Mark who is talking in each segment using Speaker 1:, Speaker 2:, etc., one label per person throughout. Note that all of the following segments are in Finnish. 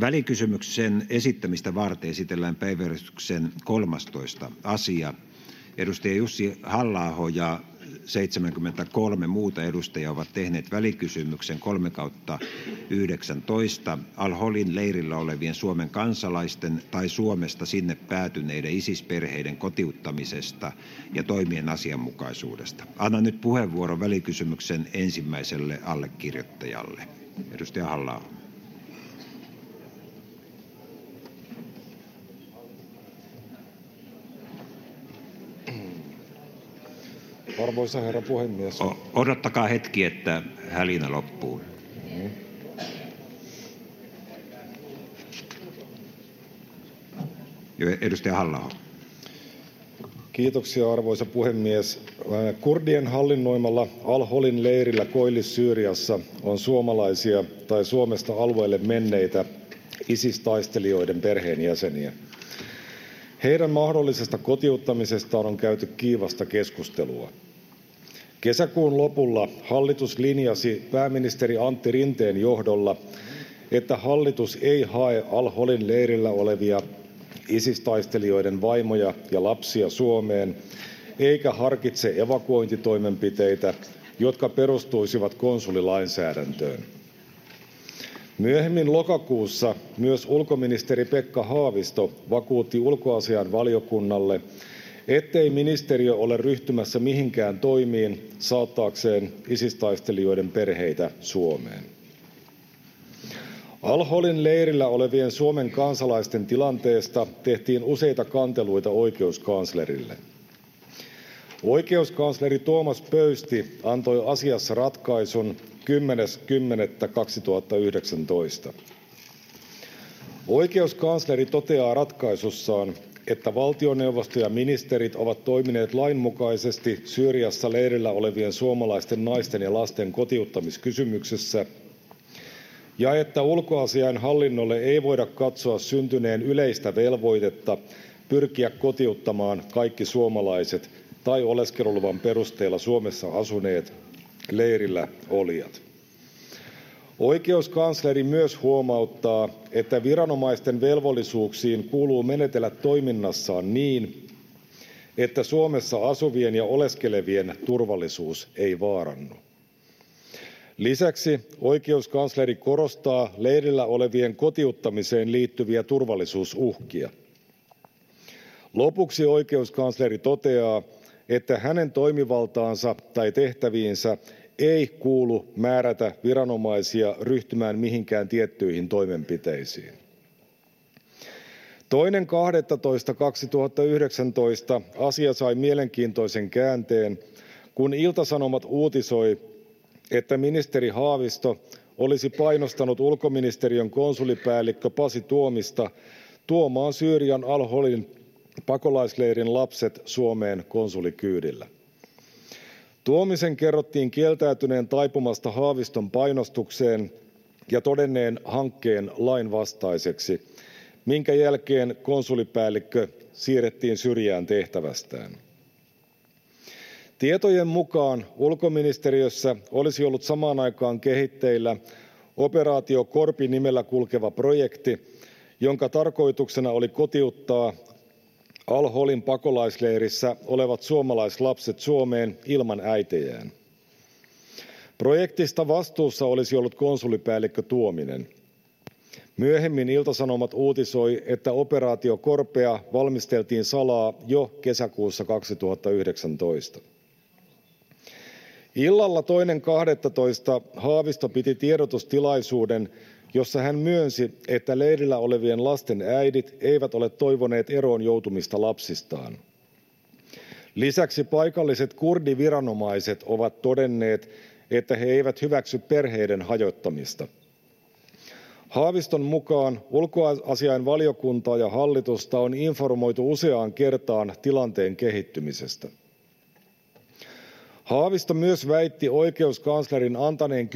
Speaker 1: Välikysymyksen esittämistä varten esitellään päiväjärjestyksen 13. asia. Edustaja Jussi Halla-aho ja 73 muuta edustajaa ovat tehneet välikysymyksen VK 3/19 al-Holin leirillä olevien Suomen kansalaisten tai Suomesta sinne päätyneiden Isis-perheiden kotiuttamisesta ja toimien asianmukaisuudesta. Annan nyt puheenvuoron välikysymyksen ensimmäiselle allekirjoittajalle. Edustaja Halla-aho.
Speaker 2: Arvoisa herra puhemies.
Speaker 1: Odottakaa hetki, että hälinä loppuu. Edustaja Halla-aho.
Speaker 2: Kiitoksia, arvoisa puhemies. Kurdien hallinnoimalla al-Holin leirillä Koillis-Syyriassa on suomalaisia tai Suomesta alueelle menneitä Isis-taistelijoiden perheenjäseniä. Heidän mahdollisesta kotiuttamisestaan on käyty kiivasta keskustelua. Kesäkuun lopulla hallitus linjasi pääministeri Antti Rinteen johdolla, että hallitus ei hae al-Holin leirillä olevia Isis-taistelijoiden vaimoja ja lapsia Suomeen eikä harkitse evakuointitoimenpiteitä, jotka perustuisivat konsulilainsäädäntöön. Myöhemmin lokakuussa myös ulkoministeri Pekka Haavisto vakuutti ulkoasiainvaliokunnalle, ettei ministeriö ole ryhtymässä mihinkään toimiin saattaakseen Isis-taistelijoiden perheitä Suomeen. Al-Holin leirillä olevien Suomen kansalaisten tilanteesta tehtiin useita kanteluita oikeuskanslerille. Oikeuskansleri Tuomas Pöysti antoi asiassa ratkaisun 10.10.2019. Oikeuskansleri toteaa ratkaisussaan, että valtioneuvosto ja ministerit ovat toimineet lainmukaisesti Syyriassa leirillä olevien suomalaisten naisten ja lasten kotiuttamiskysymyksessä ja että ulkoasiainhallinnolle ei voida katsoa syntyneen yleistä velvoitetta pyrkiä kotiuttamaan kaikki suomalaiset tai oleskeluluvan perusteella Suomessa asuneet leirillä olijat. Oikeuskansleri myös huomauttaa, että viranomaisten velvollisuuksiin kuuluu menetellä toiminnassaan niin, että Suomessa asuvien ja oleskelevien turvallisuus ei vaarannu. Lisäksi oikeuskansleri korostaa leirillä olevien kotiuttamiseen liittyviä turvallisuusuhkia. Lopuksi oikeuskansleri toteaa, että hänen toimivaltaansa tai tehtäviinsä ei kuulu määrätä viranomaisia ryhtymään mihinkään tiettyihin toimenpiteisiin. 2.12.2019 asia sai mielenkiintoisen käänteen, kun Ilta-Sanomat uutisoi, että ministeri Haavisto olisi painostanut ulkoministeriön konsulipäällikkö Pasi Tuomista tuomaan Syyrian al-Holin pakolaisleirin lapset Suomeen konsulikyydillä. Tuomisen kerrottiin kieltäytyneen taipumasta Haaviston painostukseen ja todenneen hankkeen lainvastaiseksi, minkä jälkeen konsulipäällikkö siirrettiin syrjään tehtävästään. Tietojen mukaan ulkoministeriössä olisi ollut samaan aikaan kehitteillä operaatio Korpi nimellä kulkeva projekti, jonka tarkoituksena oli kotiuttaa al-Holin pakolaisleirissä olevat suomalaislapset Suomeen ilman äitejään. Projektista vastuussa olisi ollut konsulipäällikkö Tuominen. Myöhemmin Ilta-Sanomat uutisoi, että operaatio Korpea valmisteltiin salaa jo kesäkuussa 2019. Illalla 2.12. Haavisto piti tiedotustilaisuuden, jossa hän myönsi, että leirillä olevien lasten äidit eivät ole toivoneet eroon joutumista lapsistaan. Lisäksi paikalliset kurdiviranomaiset ovat todenneet, että he eivät hyväksy perheiden hajottamista. Haaviston mukaan ulkoasiainvaliokuntaa ja hallitusta on informoitu useaan kertaan tilanteen kehittymisestä. Haavisto myös väitti oikeuskanslerin antaneen 10.10.2019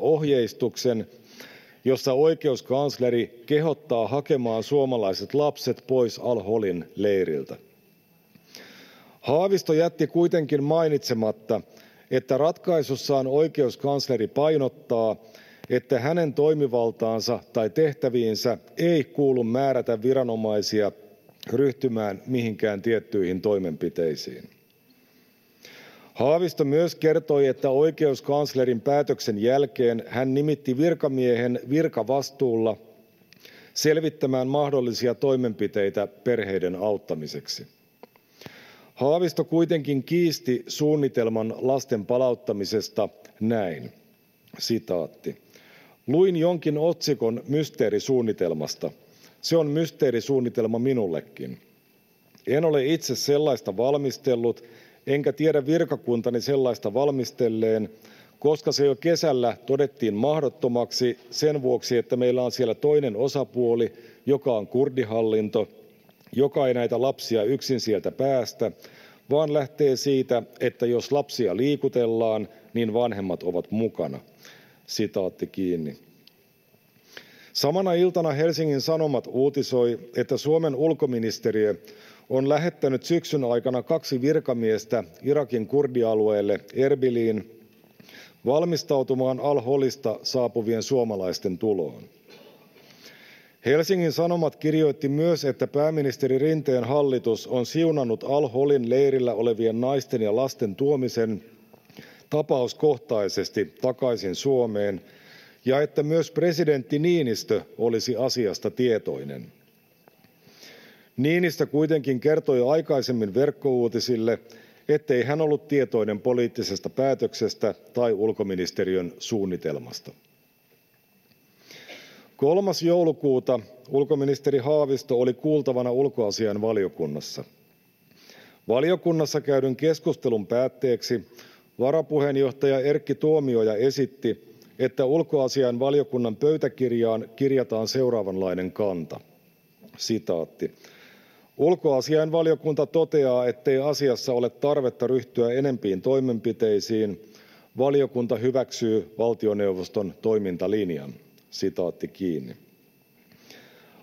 Speaker 2: ohjeistuksen, jossa oikeuskansleri kehottaa hakemaan suomalaiset lapset pois al-Holin leiriltä. Haavisto jätti kuitenkin mainitsematta, että ratkaisussaan oikeuskansleri painottaa, että hänen toimivaltaansa tai tehtäviinsä ei kuulu määrätä viranomaisia ryhtymään mihinkään tiettyihin toimenpiteisiin. Haavisto myös kertoi, että oikeuskanslerin päätöksen jälkeen hän nimitti virkamiehen virkavastuulla selvittämään mahdollisia toimenpiteitä perheiden auttamiseksi. Haavisto kuitenkin kiisti suunnitelman lasten palauttamisesta näin. Sitaatti. Luin jonkin otsikon mysteerisuunnitelmasta. Se on mysteerisuunnitelma minullekin. En ole itse sellaista valmistellut, enkä tiedä virkakuntani sellaista valmistelleen, koska se jo kesällä todettiin mahdottomaksi sen vuoksi, että meillä on siellä toinen osapuoli, joka on kurdihallinto, joka ei näitä lapsia yksin sieltä päästä, vaan lähtee siitä, että jos lapsia liikutellaan, niin vanhemmat ovat mukana. Sitaatti kiinni. Samana iltana Helsingin Sanomat uutisoi, että Suomen ulkoministeriö on lähettänyt syksyn aikana kaksi virkamiestä Irakin kurdialueelle Erbiliin valmistautumaan al-Holista saapuvien suomalaisten tuloon. Helsingin Sanomat kirjoitti myös, että pääministeri Rinteen hallitus on siunannut al-Holin leirillä olevien naisten ja lasten tuomisen tapauskohtaisesti takaisin Suomeen ja että myös presidentti Niinistö olisi asiasta tietoinen. Niinistö kuitenkin kertoi aikaisemmin verkkouutisille, ettei hän ollut tietoinen poliittisesta päätöksestä tai ulkoministeriön suunnitelmasta. 3. joulukuuta ulkoministeri Haavisto oli kuultavana ulkoasian valiokunnassa. Valiokunnassa käydyn keskustelun päätteeksi varapuheenjohtaja Erkki Tuomioja esitti, että ulkoasian valiokunnan pöytäkirjaan kirjataan seuraavanlainen kanta. Ulkoasiainvaliokunta toteaa, ettei asiassa ole tarvetta ryhtyä enempiin toimenpiteisiin. Valiokunta hyväksyy valtioneuvoston toimintalinjan.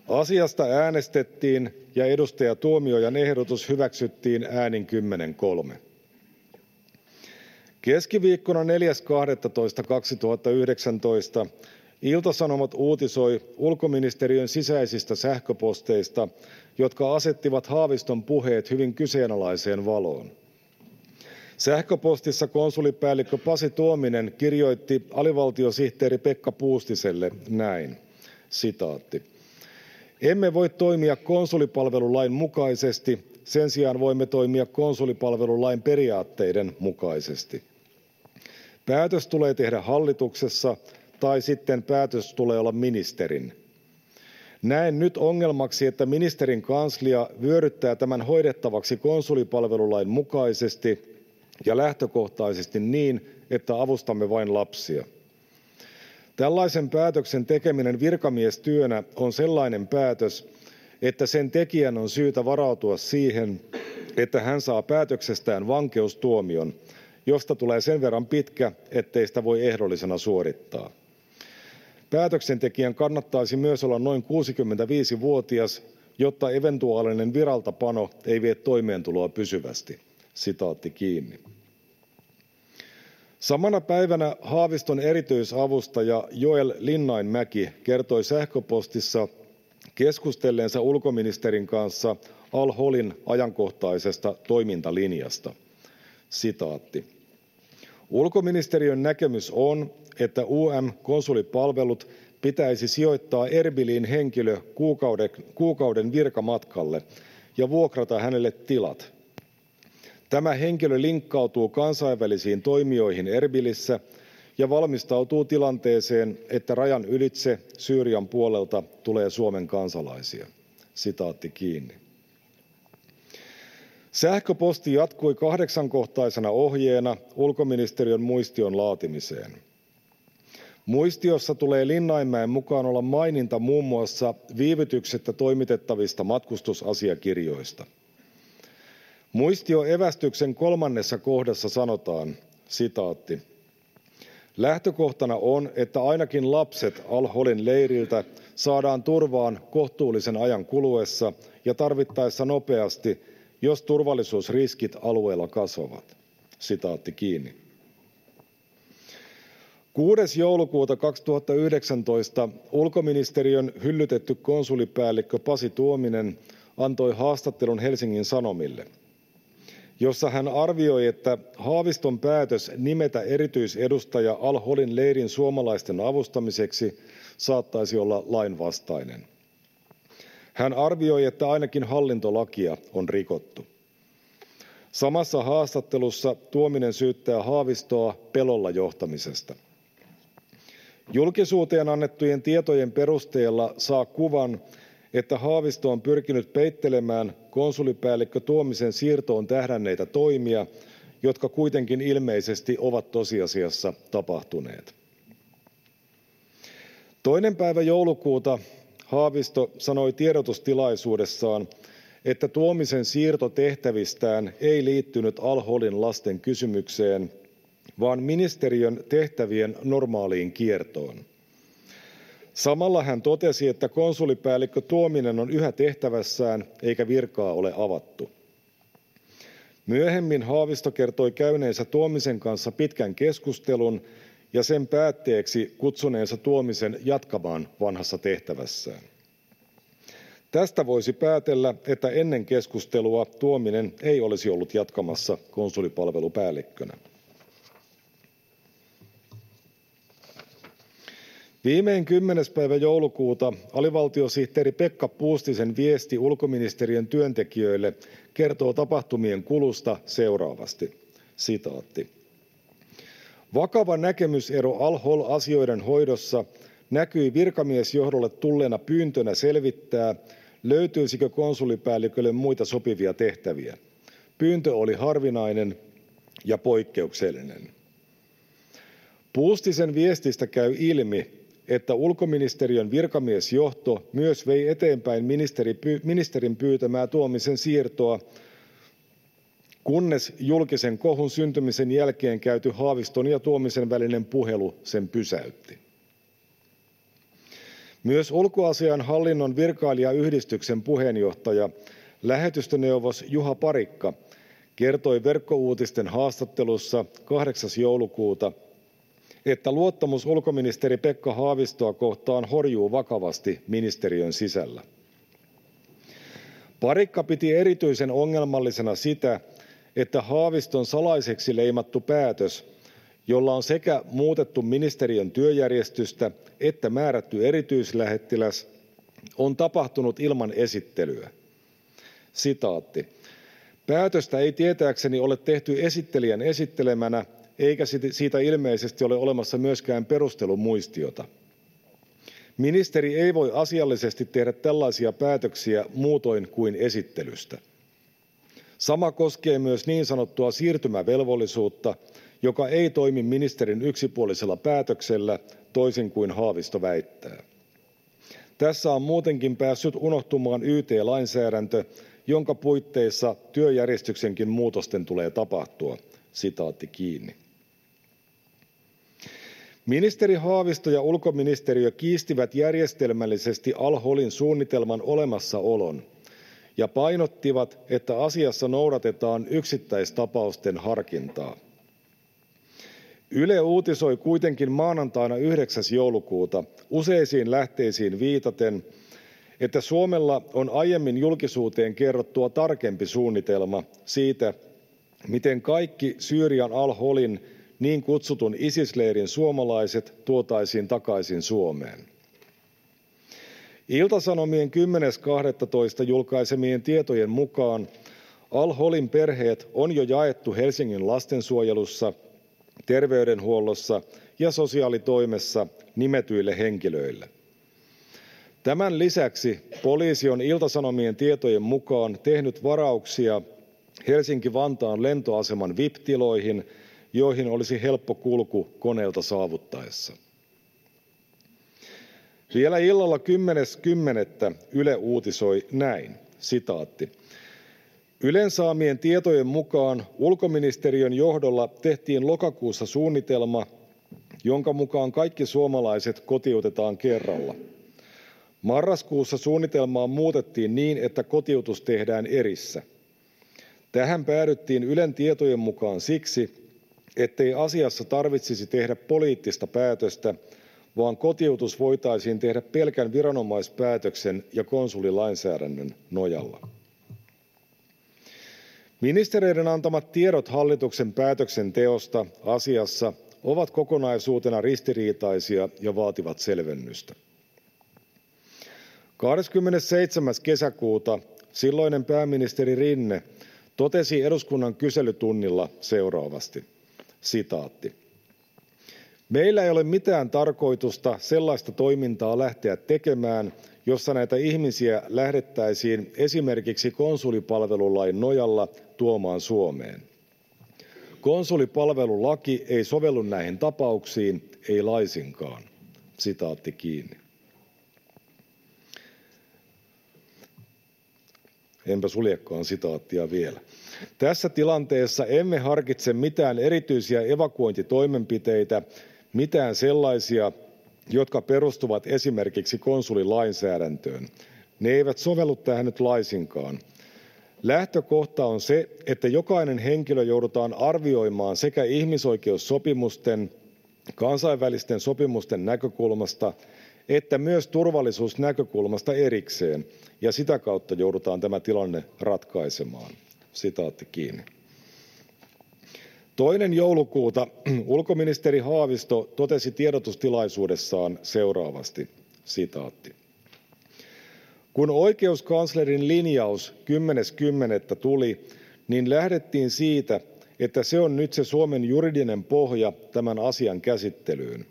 Speaker 2: Asiasta äänestettiin ja edustaja Tuomiojan ehdotus hyväksyttiin äänin 10.3. Keskiviikkona 4.12.2019 Ilta-Sanomat uutisoi ulkoministeriön sisäisistä sähköposteista, jotka asettivat Haaviston puheet hyvin kyseenalaiseen valoon. Sähköpostissa konsulipäällikkö Pasi Tuominen kirjoitti alivaltiosihteeri Pekka Puustiselle näin. Sitaatti. Emme voi toimia konsulipalvelulain mukaisesti, sen sijaan voimme toimia konsulipalvelulain periaatteiden mukaisesti. Päätös tulee tehdä hallituksessa tai sitten päätös tulee olla ministerin. Näen nyt ongelmaksi, että ministerin kanslia vyöryttää tämän hoidettavaksi konsulipalvelulain mukaisesti ja lähtökohtaisesti niin, että avustamme vain lapsia. Tällaisen päätöksen tekeminen virkamiestyönä on sellainen päätös, että sen tekijän on syytä varautua siihen, että hän saa päätöksestään vankeustuomion, josta tulee sen verran pitkä, ettei sitä voi ehdollisena suorittaa. Päätöksentekijän kannattaisi myös olla noin 65-vuotias, jotta eventuaalinen viraltapano ei vie toimeentuloa pysyvästi. Sitaatti kiinni. Samana päivänä Haaviston erityisavustaja Joel Linnainmäki kertoi sähköpostissa keskustelleensa ulkoministerin kanssa Al-Holin ajankohtaisesta toimintalinjasta. Ulkoministeriön näkemys on, että UM-konsulipalvelut pitäisi sijoittaa Erbiliin henkilö kuukauden, virkamatkalle ja vuokrata hänelle tilat. Tämä henkilö linkkautuu kansainvälisiin toimijoihin Erbilissä ja valmistautuu tilanteeseen, että rajan ylitse Syyrian puolelta tulee Suomen kansalaisia. Sitaatti kiinni. Sähköposti jatkui kahdeksankohtaisena ohjeena ulkoministeriön muistion laatimiseen. Muistiossa tulee Linnainmäen mukaan olla maininta muun muassa viivytyksettä toimitettavista matkustusasiakirjoista. Muistioevästyksen kolmannessa kohdassa sanotaan, sitaatti, Lähtökohtana on, että ainakin lapset Al-Holin leiriltä saadaan turvaan kohtuullisen ajan kuluessa ja tarvittaessa nopeasti, jos turvallisuusriskit alueella kasvavat. Sitaatti kiinni. 6. joulukuuta 2019 ulkoministeriön hyllytetty konsulipäällikkö Pasi Tuominen antoi haastattelun Helsingin Sanomille, jossa hän arvioi, että Haaviston päätös nimetä erityisedustaja al-Holin leirin suomalaisten avustamiseksi saattaisi olla lainvastainen. Hän arvioi, että ainakin hallintolakia on rikottu. Samassa haastattelussa Tuominen syyttää Haavistoa pelolla johtamisesta. Julkisuuteen annettujen tietojen perusteella saa kuvan, että Haavisto on pyrkinyt peittelemään konsulipäällikkö Tuomisen siirtoon tähdänneitä toimia, jotka kuitenkin ilmeisesti ovat tosiasiassa tapahtuneet. Toinen päivä joulukuuta Haavisto sanoi tiedotustilaisuudessaan, että Tuomisen siirto tehtävistään ei liittynyt al-Holin lasten kysymykseen, vaan ministeriön tehtävien normaaliin kiertoon. Samalla hän totesi, että konsulipäällikkö Tuominen on yhä tehtävässään eikä virkaa ole avattu. Myöhemmin Haavisto kertoi käyneensä Tuomisen kanssa pitkän keskustelun ja sen päätteeksi kutsuneensa Tuomisen jatkamaan vanhassa tehtävässään. Tästä voisi päätellä, että ennen keskustelua Tuominen ei olisi ollut jatkamassa konsulipalvelupäällikkönä. Viimein 10. päivä joulukuuta alivaltiosihteeri Pekka Puustisen viesti ulkoministeriön työntekijöille kertoo tapahtumien kulusta seuraavasti. Sitaatti. Vakava näkemysero Al-Hol-asioiden hoidossa näkyi virkamiesjohdolle tulleena pyyntönä selvittää, löytyisikö konsulipäällikölle muita sopivia tehtäviä. Pyyntö oli harvinainen ja poikkeuksellinen. Puustisen viestistä käy ilmi, että ulkoministeriön virkamiesjohto myös vei eteenpäin ministerin pyytämää Tuomisen siirtoa, kunnes julkisen kohun syntymisen jälkeen käyty Haaviston ja Tuomisen välinen puhelu sen pysäytti. Myös ulkoasian hallinnon virkailijayhdistyksen puheenjohtaja, lähetystöneuvos Juha Parikka kertoi verkkouutisten haastattelussa 8. joulukuuta, että luottamus ulkoministeri Pekka Haavistoa kohtaan horjuu vakavasti ministeriön sisällä. Parikka piti erityisen ongelmallisena sitä, että Haaviston salaiseksi leimattu päätös, jolla on sekä muutettu ministeriön työjärjestystä että määrätty erityislähettiläs, on tapahtunut ilman esittelyä. Sitaatti. Päätöstä ei tietääkseni ole tehty esittelijän esittelemänä eikä siitä ilmeisesti ole olemassa myöskään perustelumuistiota. Ministeri ei voi asiallisesti tehdä tällaisia päätöksiä muutoin kuin esittelystä. Sama koskee myös niin sanottua siirtymävelvollisuutta, joka ei toimi ministerin yksipuolisella päätöksellä, toisin kuin Haavisto väittää. Tässä on muutenkin päässyt unohtumaan YT-lainsäädäntö, jonka puitteissa työjärjestyksenkin muutosten tulee tapahtua. Sitaatti kiinni. Ministeri Haavisto ja ulkoministeriö kiistivät järjestelmällisesti al-Holin suunnitelman olemassaolon ja painottivat, että asiassa noudatetaan yksittäistapausten harkintaa. Yle uutisoi kuitenkin maanantaina 9. joulukuuta useisiin lähteisiin viitaten, että Suomella on aiemmin julkisuuteen kerrottua tarkempi suunnitelma siitä, miten kaikki Syyrian al-Holin niin kutsutun ISIS-leirin suomalaiset tuotaisiin takaisin Suomeen. Iltasanomien 10.12. julkaisemien tietojen mukaan Al-Holin perheet on jo jaettu Helsingin lastensuojelussa, terveydenhuollossa ja sosiaalitoimessa nimetyille henkilöille. Tämän lisäksi poliisi on Iltasanomien tietojen mukaan tehnyt varauksia Helsinki-Vantaan lentoaseman VIP-tiloihin – joihin olisi helppo kulku koneelta saavuttaessa. Vielä illalla 10.10. Yle uutisoi näin, sitaatti. Ylen saamien tietojen mukaan ulkoministeriön johdolla tehtiin lokakuussa suunnitelma, jonka mukaan kaikki suomalaiset kotiutetaan kerralla. Marraskuussa suunnitelmaa muutettiin niin, että kotiutus tehdään erissä. Tähän päädyttiin Ylen tietojen mukaan siksi, ettei asiassa tarvitsisi tehdä poliittista päätöstä, vaan kotiutus voitaisiin tehdä pelkän viranomaispäätöksen ja konsulilainsäädännön nojalla. Ministereiden antamat tiedot hallituksen päätöksenteosta asiassa ovat kokonaisuutena ristiriitaisia ja vaativat selvennystä. 27. kesäkuuta silloinen pääministeri Rinne totesi eduskunnan kyselytunnilla seuraavasti. Meillä ei ole mitään tarkoitusta sellaista toimintaa lähteä tekemään, jossa näitä ihmisiä lähdettäisiin esimerkiksi konsulipalvelulain nojalla tuomaan Suomeen. Konsulipalvelulaki ei sovellu näihin tapauksiin, ei laisinkaan. Enpä suljekaan sitaattia vielä. Tässä tilanteessa emme harkitse mitään erityisiä evakuointitoimenpiteitä, mitään sellaisia, jotka perustuvat esimerkiksi konsulilainsäädäntöön. Ne eivät sovellu tähän nyt laisinkaan. Lähtökohta on se, että jokainen henkilö joudutaan arvioimaan sekä ihmisoikeussopimusten, kansainvälisten sopimusten näkökulmasta että myös turvallisuusnäkökulmasta erikseen, ja sitä kautta joudutaan tämä tilanne ratkaisemaan.” Arvoisa 2. joulukuuta ulkoministeri Haavisto totesi tiedotustilaisuudessaan seuraavasti: ”Kun oikeuskanslerin linjaus 10.10. tuli, niin lähdettiin siitä, että se on nyt se Suomen juridinen pohja tämän asian käsittelyyn.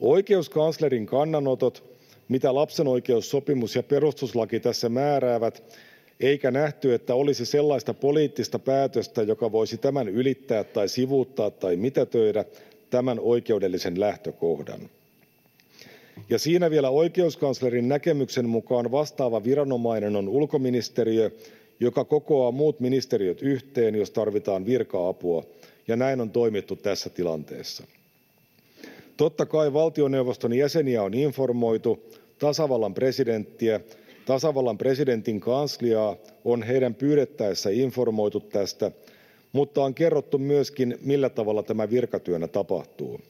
Speaker 2: Oikeuskanslerin kannanotot, mitä lapsen oikeussopimus ja perustuslaki tässä määräävät, eikä nähty, että olisi sellaista poliittista päätöstä, joka voisi tämän ylittää tai sivuuttaa tai mitätöidä tämän oikeudellisen lähtökohdan. Ja siinä vielä oikeuskanslerin näkemyksen mukaan vastaava viranomainen on ulkoministeriö, joka kokoaa muut ministeriöt yhteen, jos tarvitaan virka-apua, ja näin on toimittu tässä tilanteessa. Totta kai valtioneuvoston jäseniä on informoitu, tasavallan presidenttiä, tasavallan presidentin kansliaa on heidän pyydettäessä informoitu tästä, mutta on kerrottu myöskin, millä tavalla tämä virkatyönä tapahtuu.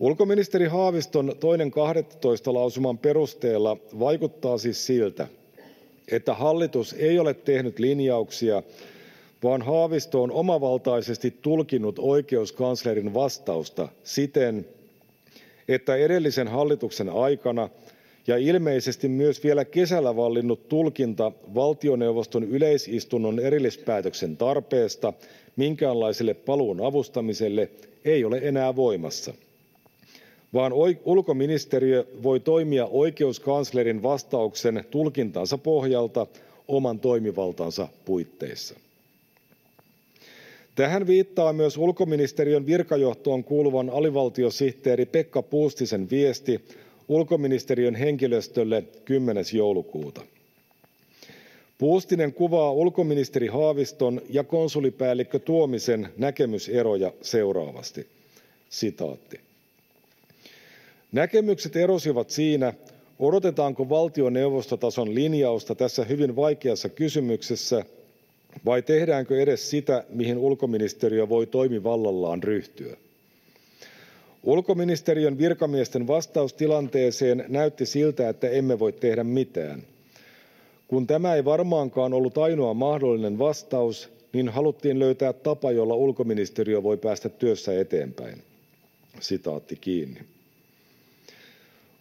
Speaker 2: Ulkoministeri Haaviston toinen 12. lausuman perusteella vaikuttaa siis siltä, että hallitus ei ole tehnyt linjauksia, vaan Haavisto on omavaltaisesti tulkinnut oikeuskanslerin vastausta siten, että edellisen hallituksen aikana ja ilmeisesti myös vielä kesällä vallinnut tulkinta valtioneuvoston yleisistunnon erillispäätöksen tarpeesta minkäänlaiselle paluun avustamiselle ei ole enää voimassa vaan ulkoministeriö voi toimia oikeuskanslerin vastauksen tulkintansa pohjalta oman toimivaltansa puitteissa. Tähän viittaa myös ulkoministeriön virkajohtoon kuuluvan alivaltiosihteeri Pekka Puustisen viesti ulkoministeriön henkilöstölle 10. joulukuuta. Puustinen kuvaa ulkoministeri Haaviston ja konsulipäällikkö Tuomisen näkemyseroja seuraavasti. Näkemykset erosivat siinä, odotetaanko valtioneuvostotason linjausta tässä hyvin vaikeassa kysymyksessä vai tehdäänkö edes sitä, mihin ulkoministeriö voi toimivallallaan ryhtyä. Ulkoministeriön virkamiesten vastaus tilanteeseen näytti siltä, että emme voi tehdä mitään. Kun tämä ei varmaankaan ollut ainoa mahdollinen vastaus, niin haluttiin löytää tapa, jolla ulkoministeriö voi päästä työssä eteenpäin. Sitaatti kiinni.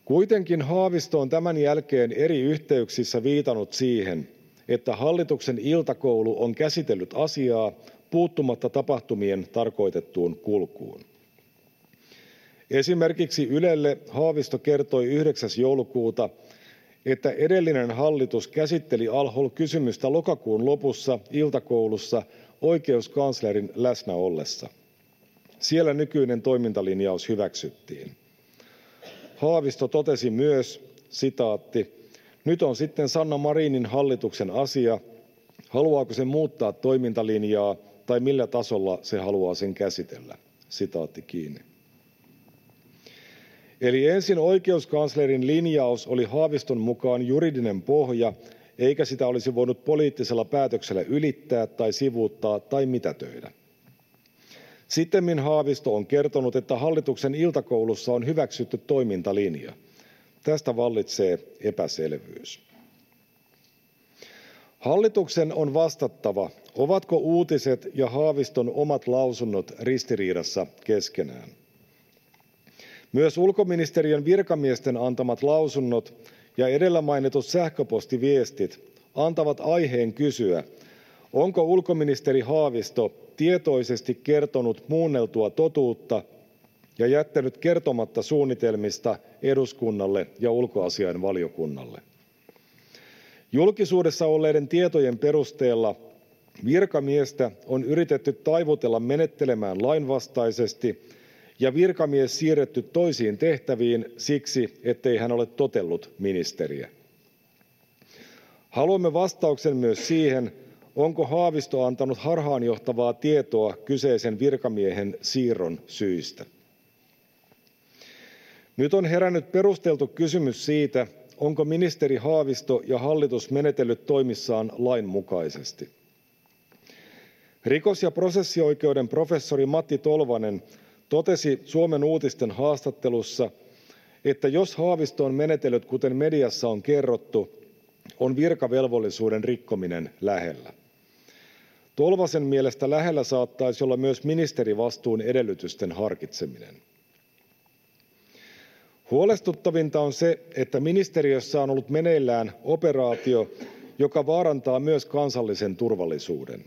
Speaker 2: Kuitenkin Haavisto on tämän jälkeen eri yhteyksissä viitannut siihen, että hallituksen iltakoulu on käsitellyt asiaa puuttumatta tapahtumien tarkoitettuun kulkuun. Esimerkiksi Ylelle Haavisto kertoi 9. joulukuuta, että edellinen hallitus käsitteli Al-Hol-kysymystä lokakuun lopussa iltakoulussa oikeuskanslerin läsnä ollessa. Siellä nykyinen toimintalinjaus hyväksyttiin. Haavisto totesi myös, sitaatti, nyt on sitten Sanna Marinin hallituksen asia, haluaako se muuttaa toimintalinjaa tai millä tasolla se haluaa sen käsitellä. Eli ensin oikeuskanslerin linjaus oli Haaviston mukaan juridinen pohja, eikä sitä olisi voinut poliittisella päätöksellä ylittää tai sivuuttaa tai mitätöidä. Sittemmin Haavisto on kertonut, että hallituksen iltakoulussa on hyväksytty toimintalinja. Tästä vallitsee epäselvyys. Hallituksen on vastattava, ovatko uutiset ja Haaviston omat lausunnot ristiriidassa keskenään. Myös ulkoministeriön virkamiesten antamat lausunnot ja edellä mainitut sähköpostiviestit antavat aiheen kysyä, onko ulkoministeri Haavisto tietoisesti kertonut muunneltua totuutta ja jättänyt kertomatta suunnitelmista eduskunnalle ja ulkoasiainvaliokunnalle. Julkisuudessa olleiden tietojen perusteella virkamiestä on yritetty taivutella menettelemään lainvastaisesti ja virkamies siirretty toisiin tehtäviin siksi, ettei hän ole totellut ministeriä. Haluamme vastauksen myös siihen, onko Haavisto antanut harhaanjohtavaa tietoa kyseisen virkamiehen siirron syistä. Nyt on herännyt perusteltu kysymys siitä, onko ministeri Haavisto ja hallitus menetellyt toimissaan lainmukaisesti. Rikos- ja prosessioikeuden professori Matti Tolvanen totesi Suomen uutisten haastattelussa, että jos Haavisto on menetellyt kuten mediassa on kerrottu, on virkavelvollisuuden rikkominen lähellä. Tolvasen mielestä lähellä saattaisi olla myös ministerivastuun edellytysten harkitseminen. Huolestuttavinta on se, että ministeriössä on ollut meneillään operaatio, joka vaarantaa myös kansallisen turvallisuuden.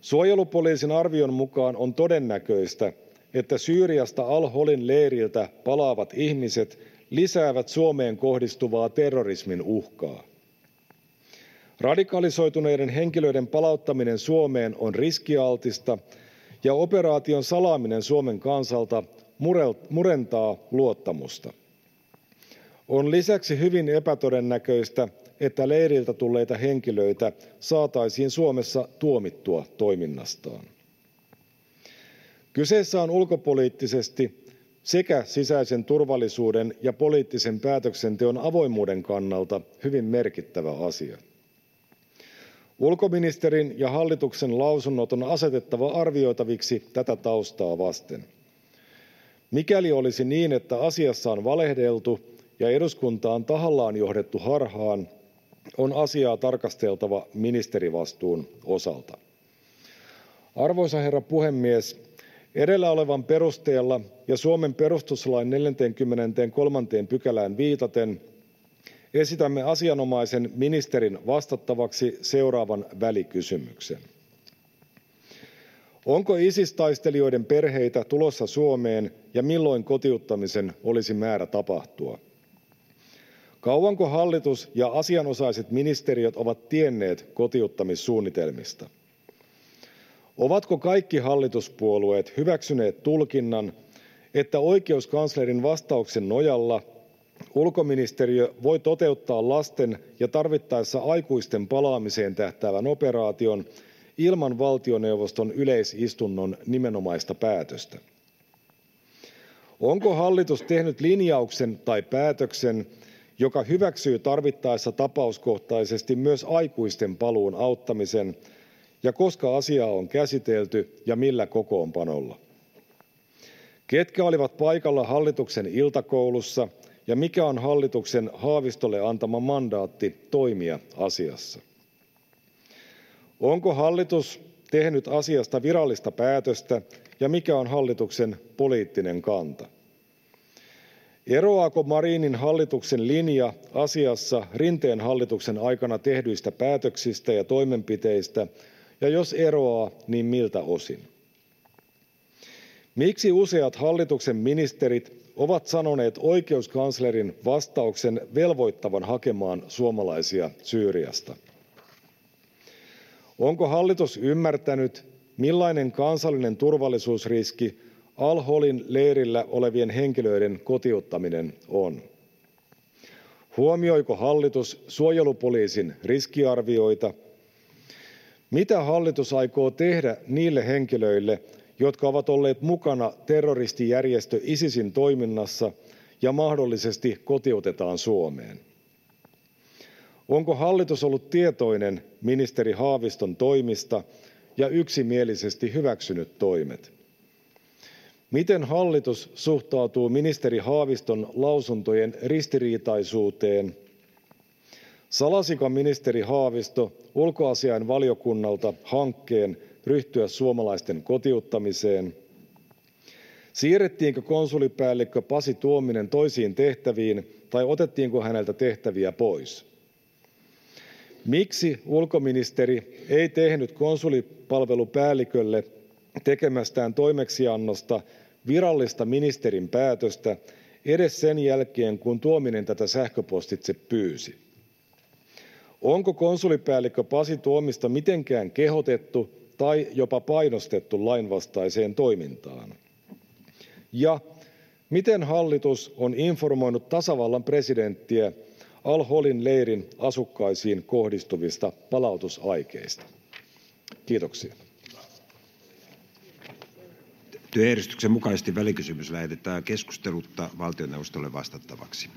Speaker 2: Suojelupoliisin arvion mukaan on todennäköistä, että Syyriasta al-Holin leiriltä palaavat ihmiset lisäävät Suomeen kohdistuvaa terrorismin uhkaa. Radikalisoituneiden henkilöiden palauttaminen Suomeen on riskialtista ja operaation salaaminen Suomen kansalta murentaa luottamusta. On lisäksi hyvin epätodennäköistä, että leiriltä tulleita henkilöitä saataisiin Suomessa tuomittua toiminnastaan. Kyseessä on ulkopoliittisesti sekä sisäisen turvallisuuden ja poliittisen päätöksenteon avoimuuden kannalta hyvin merkittävä asia. Ulkoministerin ja hallituksen lausunnot on asetettava arvioitaviksi tätä taustaa vasten. Mikäli olisi niin, että asiassa on valehdeltu ja eduskuntaa on tahallaan johdettu harhaan, on asiaa tarkasteltava ministerivastuun osalta. Arvoisa herra puhemies, edellä olevan perusteella ja Suomen perustuslain 43. pykälään viitaten esitämme asianomaisen ministerin vastattavaksi seuraavan välikysymyksen. Onko Isis-taistelijoiden perheitä tulossa Suomeen ja milloin kotiuttamisen olisi määrä tapahtua? Kauanko hallitus ja asianosaiset ministeriöt ovat tienneet kotiuttamissuunnitelmista? Ovatko kaikki hallituspuolueet hyväksyneet tulkinnan, että oikeuskanslerin vastauksen nojalla ulkoministeriö voi toteuttaa lasten ja tarvittaessa aikuisten palaamiseen tähtäävän operaation ilman valtioneuvoston yleisistunnon nimenomaista päätöstä? Onko hallitus tehnyt linjauksen tai päätöksen, joka hyväksyy tarvittaessa tapauskohtaisesti myös aikuisten paluun auttamisen ja koska asiaa on käsitelty ja millä kokoonpanolla? Ketkä olivat paikalla hallituksen iltakoulussa ja mikä on hallituksen Haavistolle antama mandaatti toimia asiassa? Onko hallitus tehnyt asiasta virallista päätöstä ja mikä on hallituksen poliittinen kanta? Eroaako Marinin hallituksen linja asiassa Rinteen hallituksen aikana tehdyistä päätöksistä ja toimenpiteistä, ja jos eroaa, niin miltä osin? Miksi useat hallituksen ministerit ovat sanoneet oikeuskanslerin vastauksen velvoittavan hakemaan suomalaisia Syyriasta? Onko hallitus ymmärtänyt, millainen kansallinen turvallisuusriski al-Holin leirillä olevien henkilöiden kotiuttaminen on? Huomioiko hallitus suojelupoliisin riskiarvioita? Mitä hallitus aikoo tehdä niille henkilöille, jotka ovat olleet mukana terroristijärjestö Isisin toiminnassa ja mahdollisesti kotiutetaan Suomeen? Onko hallitus ollut tietoinen ministeri Haaviston toimista ja yksimielisesti hyväksynyt toimet? Miten hallitus suhtautuu ministeri Haaviston lausuntojen ristiriitaisuuteen? Salasiko ministeri Haavisto ulkoasiainvaliokunnalta hankkeen ryhtyä suomalaisten kotiuttamiseen? Siirrettiinkö konsulipäällikkö Pasi Tuominen toisiin tehtäviin tai otettiinko häneltä tehtäviä pois? Miksi ulkoministeri ei tehnyt konsulipalvelupäällikölle tekemästään toimeksiannosta virallista ministerin päätöstä edes sen jälkeen, kun Tuominen tätä sähköpostitse pyysi? Onko konsulipäällikkö Pasi Tuomista mitenkään kehotettu tai jopa painostettu lainvastaiseen toimintaan? Ja miten hallitus on informoinut tasavallan presidenttiä al-Holin leirin asukkaisiin kohdistuvista palautusaikeista? Kiitoksia.
Speaker 1: Työjärjestyksen mukaisesti välikysymys lähetetään keskustelutta valtioneuvostolle vastattavaksi.